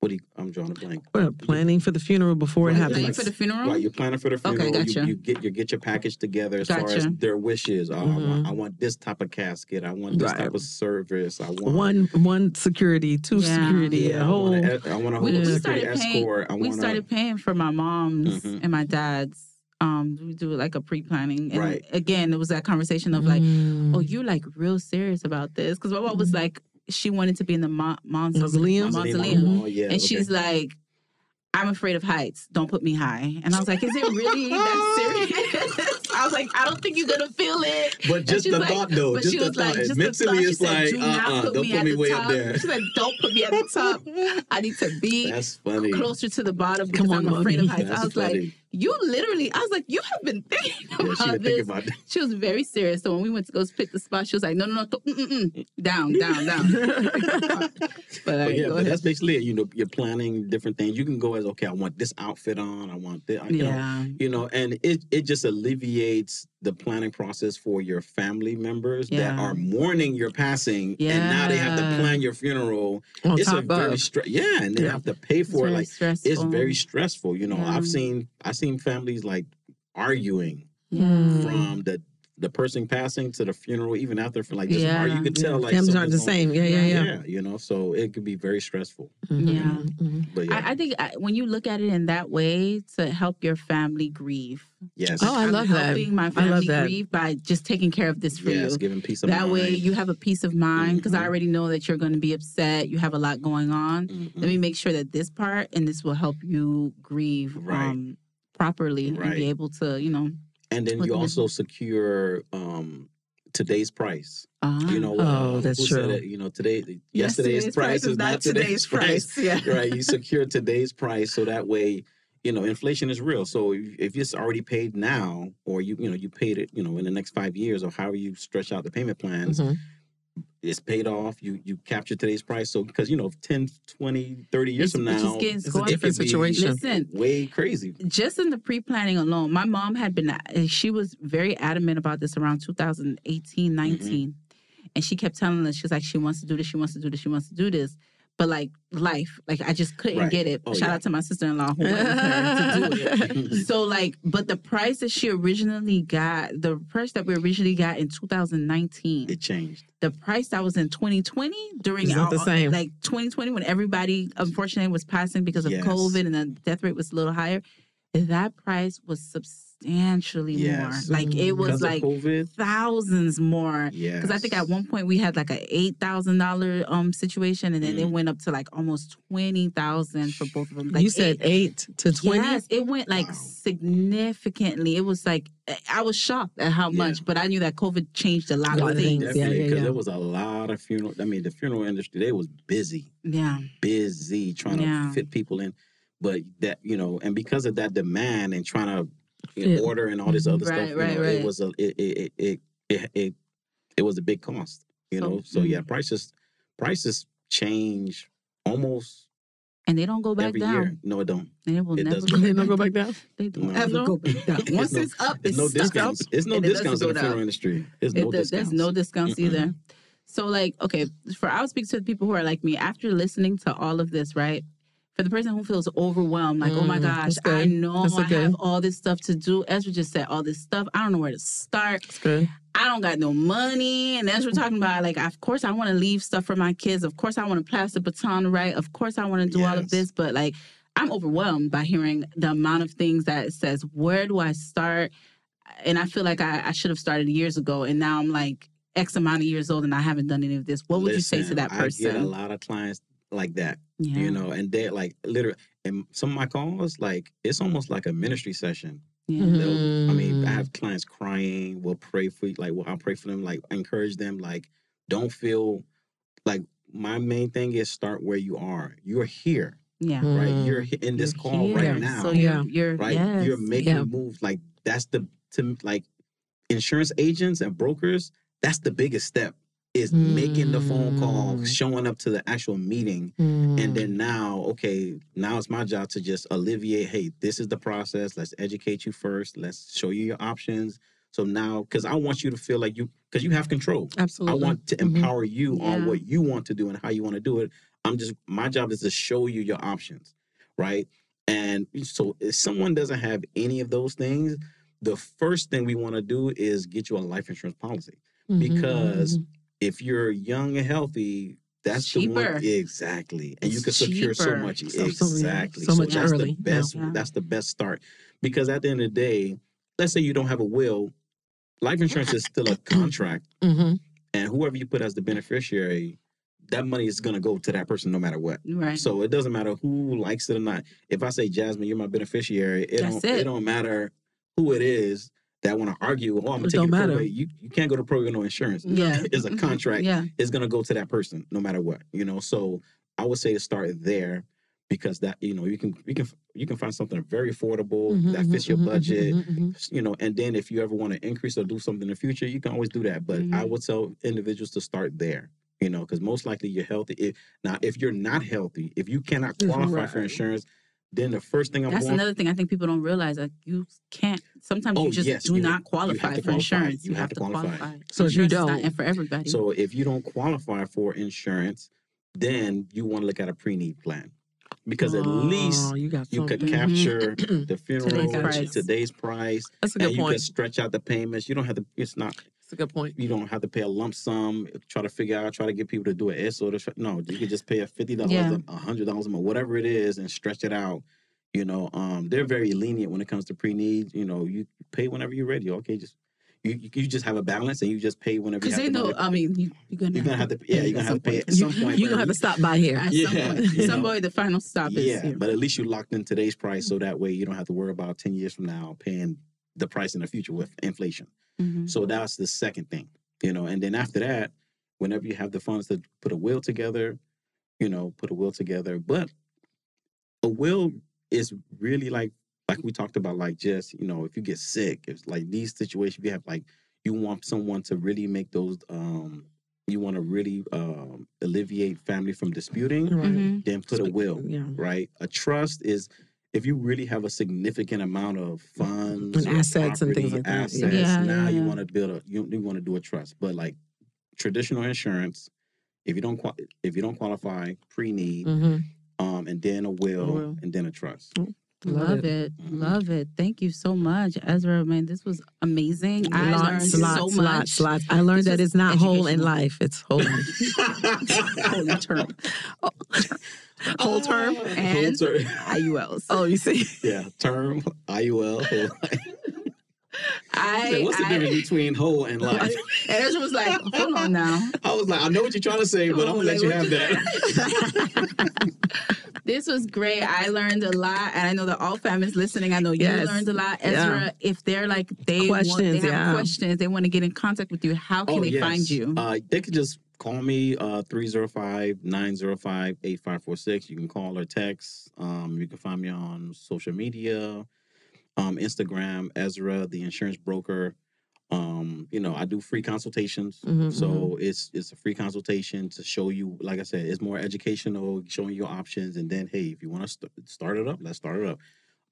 what do you i'm drawing a blank Well, planning for the funeral before it Right, happens. Planning for the funeral? Right, you're planning for the Okay, funeral. gotcha. you, you get you get your package together as far as Gotcha. their wishes. Oh, I, want, I want this type of casket. I want this Right. type of service. I want one one security, two Yeah. security, Yeah, a I whole. want a, I want a We- whole we security started paying- escort. I we want started paying for my mom's Mhm. and my dad's. Um, we do like a pre-planning, and Right. again, it was that conversation of like, Mm. "Oh, you're like real serious about this," because my mom was like, she wanted to be in the mo- mom's Mausoleum? mausoleum, Oh, yeah, and okay. she's like, "I'm afraid of heights. Don't put me high." And I was like, "Is it really that serious?" I was like, "I don't think you're gonna feel it." But just the like- thought, though, But just she the was like, thought. just Mentally, the thought. it's she said, like, "Do not uh-uh, put don't me put at me the way top." up there. She's like, "Don't put me at the top. I need to be That's funny. closer to the bottom because Come I'm on, afraid of Moni. heights." That's I was funny. like, "You literally," I was like, "You have been thinking Yeah, she about didn't this. think about that. She was very serious. So when we went to go pick the spot, she was like, "No, no, no, mm, mm, mm. down, down, down." but, But yeah, but that's basically it. You know, you're planning different things. You can go as okay, I want this outfit on. I want this. You know, yeah, you know, and it it just alleviates the planning process for your family members that are mourning your passing, and now they have to plan your funeral. On it's a very of. stre- yeah, and they Yeah. have to pay it's for it. Like stressful. it's very stressful. You know, Yeah. I've seen I've seen families like arguing yeah. From the the person passing to the funeral, even after for like just Yeah. you could tell like Families aren't the same. Yeah, yeah, yeah. yeah, you know, so it could be very stressful. Mhm, Yeah. mhm. But yeah, I, I think I, when you look at it in that way, to help your family grieve. yes, Oh, I I'm love that. helping my I love family that. grieve by just taking care of this for yes, you. giving peace of That mind. way, you have a peace of mind because I Mhm. already know that you're going to be upset. You have a lot going on. Let me make sure that this part and this will help you grieve Right. um, properly and be able to, you know. And then you the also secure um today's price. You know, Oh, that's who said true. it? You know, today yesterday's, price is not today's price. Yeah. right? You secure today's price so that way, you know, inflation is real. So if, if it's already paid now, or you you know you paid it, you know, in the next five years, or however you stretch out the payment plans, Mhm. It's paid off. You you capture today's price. So because you know, 10, 20, 30 years It's- from it's just now, getting- It's a different it could be situation. Listen, way crazy. just in the pre-planning alone my mom had been eh, she was very adamant about this around 2018 mm-hmm. 19 and she kept telling us she's like she wants to do this she wants to do this she wants to do this but like life like i just couldn't Right. get it Oh, shout yeah. out to my sister-in-law who went with to do it so like but the price that she originally got the price that we originally got in 2019 It changed. the price that was in 2020 during It's our- the same. like 2020 when everybody unfortunately was passing because of Yes. COVID and the death rate was a little higher. That price was substantially Yes. more. Like it was like thousands more. Yeah. Because I think at one point we had like a eight thousand dollar um situation, and then it Mm. went up to like almost twenty thousand for both of them. Like you said eight- eight to twenty. Yes, it went like Wow. significantly. It was like I was shocked at how Yeah. much, but I knew that COVID changed a lot A of of things. things. Definitely, Yeah, yeah, because yeah. there was a lot of funeral. I mean, the funeral industry they was busy, Yeah, busy trying Yeah. to fit people in. But that you know, and because of that demand and trying to you know, order and all this other mm-hmm. Right, stuff, you right, know, right. it was a it it, it it it it it was a big cost. You So- know, so yeah, mm-hmm. prices prices change almost and they don't go back every down. year. No, it don't. And it will It never go They back don't go back down. They don't ever No. go back down. It's Once no- it's up, There's it's no stuck. discounts. There's no it discounts in the funeral industry. There's no does- discounts. There's no discounts Mm-mm. either. So like, okay, for I'll speak to the people who are like me after listening to all of this, right? For the person who feels overwhelmed, like, oh my Mm, gosh. I know I have all this stuff to do. Ezra just said all this stuff. I don't know where to start. I don't got no money. And as we're talking about, like, of course I want to leave stuff for my kids. Of course I want to pass the baton right. Of course I want to do all of this. But like, I'm overwhelmed by hearing the amount of things that says. Where do I start? And I feel like I, I should have started years ago. And now I'm like X amount of years old and I haven't done any of this. What would you say to Listen, that I get a lot of clients like that. Yeah. you know, and they like literally, and some of my calls, like it's almost like a ministry session. yeah. Mhm. I mean, I Mm. have clients crying. We'll pray for you, like, well, I'll pray for them, like, encourage them, like, don't feel like my main thing is start where you are. You're here, Yeah. right? Mm. You're in this You're call here. right now, So Yeah. you're, you're right? yes. You're making Yeah. moves. Like that's the to like insurance agents and brokers. That's the biggest step is making the phone call, Mm. showing up to the actual meeting, Mm. and then now, okay, now it's my job to just alleviate. Hey, this is the process. Let's educate you first. Let's show you your options. So now, because I want you to feel like you, because you have control. absolutely. I want to Mhm. empower you on Yeah. what you want to do and how you want to do it. I'm just my job is to show you your options, right? And so if someone doesn't have any of those things, the first thing we want to do is get you a life insurance policy. Mhm, because mhm. If you're young and healthy, that's the one exactly, and you It's can secure so much So- so- yeah, exactly. so much that's early, the best. yeah. That's the best start because at the end of the day, let's say you don't have a will, life insurance is still a contract Mhm. and whoever you put as the beneficiary, that money is going to go to that person no matter what. right. So it doesn't matter who likes it or not. If I say Jasmine, you're my beneficiary, it That's don't it. it. don't matter who it is that want to argue. Oh, I'm gonna It take you to probate. You you can't go to probate no insurance. Yeah. it's a contract. yeah. It's gonna go to that person no matter what. You know. So I would say to start there. because that you know you can you can you can find something very affordable Mhm, that fits your mhm, mhm, budget. mhm, mhm. You know, and then if you ever want to increase or do something in the future, you can always do that. But I would tell individuals to start there. You know, because most likely you're healthy. If, now, if you're not healthy, if you cannot qualify for insurance, then the first thing I'm That's going another thing I think people don't realize. Like you can't. Sometimes Oh, you just yes, do you- not you have qualify to for qualify. insurance. You have to qualify. So if you don't- and for everybody. So if you don't qualify for insurance, then you want to look at a pre-need plan because at least Oh, you, got you could mm-hmm. capture the funeral Today's today's price. price, That's a and good you point. can stretch out the payments. You don't have to. It's not. That's a good point. You don't have to pay a lump sum. Try to figure out. Try to get people to do an SO. To, no, you can just pay a fifty dollars, Yeah. a hundred dollars, or whatever it is, and stretch it out. You know, um, they're very lenient when it comes to pre-need. You know, you pay whenever you're ready. Okay, just you, you just have a balance, and you just pay whenever. you because they know. I mean, you, you're gonna You're gonna have to, yeah, you're gonna have to pay at some point. You're gonna have to stop by here. At Yeah, some point, you some know. the final stop is yeah, but at least you locked in today's price, so that way you don't have to worry about ten years from now paying the price in the future with inflation. Mhm. So that's the second thing, you know. And then after that, whenever you have the funds to put a will together, you know, put a will together. But a will is really like like we talked about, like just you know, if you get sick, it's like these situations you have like you want someone to really make those. um you want to really um, alleviate family from disputing, Right. Mhm. then put a will Yeah. right? A trust is if you really have a significant amount of funds And or assets and things property, like that, yeah. Assets. Yeah, now yeah, you yeah. want to build a you, you want to do a trust, but like traditional insurance, if you don't qual- if you don't qualify, pre need, hmm um, and then a will, will. and then a trust. Love Love it. Mhm. Love it. Thank you so much, Ezra. Man, this was amazing. I learned Lots, so much. lots, lots. I learned This that it's not whole in life; it's whole. Holy term. Whole term? And- Whole term. IULs. oh, you see, yeah, term IUL. whole life. I, What's the I- difference between whole and life? and Ezra was like, hold on now. I was like, I know what you're trying to say, but I'm gonna let you have that. This was great. I learned a lot, and I know that all families listening. I know you Yes. learned a lot, Yeah. Ezra. If they're like they want, they have yeah. questions, they want to get in contact with you. How can Oh, they yes. find you? Uh, they could just call me uh 305-905-8546. You can call or text. Um, you can find me on social media, um, Instagram, Ezra, the insurance broker. Um, you know, I do free consultations. Mhm, So it's it's a free consultation to show you, like I said, it's more educational, showing you options, and then hey, if you want to st- start it up, let's start it up.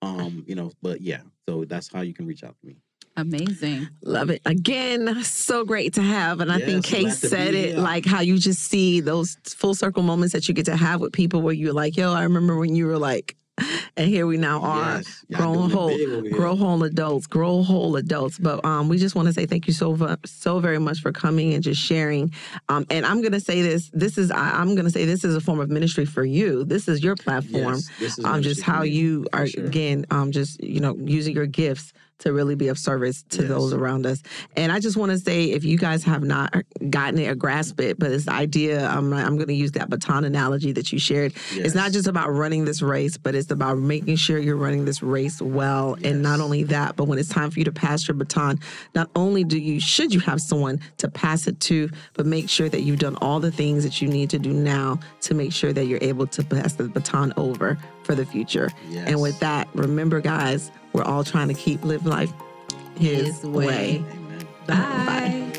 Um, you know, but yeah, so that's how you can reach out to me. Amazing. Love it. Again, so great to have. And I think Yes, glad Case said it here. like how you just see those full circle moments that you get to have with people where you're like, yo, I remember when you were like, and here we now are. Yes, grown whole, big over here. grow whole adults, grow whole adults. But um, we just want to say thank you so so very much for coming and just sharing. Um, and I'm gonna say this. This is I, I'm gonna say this is a form of ministry for you. This is your platform. Yes, this is um, just how you are sure. again um, just you know using your gifts to really be of service to Yes. those around us. And I just want to say, if you guys have not gotten it or grasped it, but this idea, I'm, I'm going to use that baton analogy that you shared. It's not just about running this race, but it's about making sure you're running this race well. And not only that, but when it's time for you to pass your baton, not only do you should you have someone to pass it to, but make sure that you've done all the things that you need to do now to make sure that you're able to pass the baton over for the future. And with that, remember, guys, we're all trying to keep live life His, His way. way. Amen. Bye.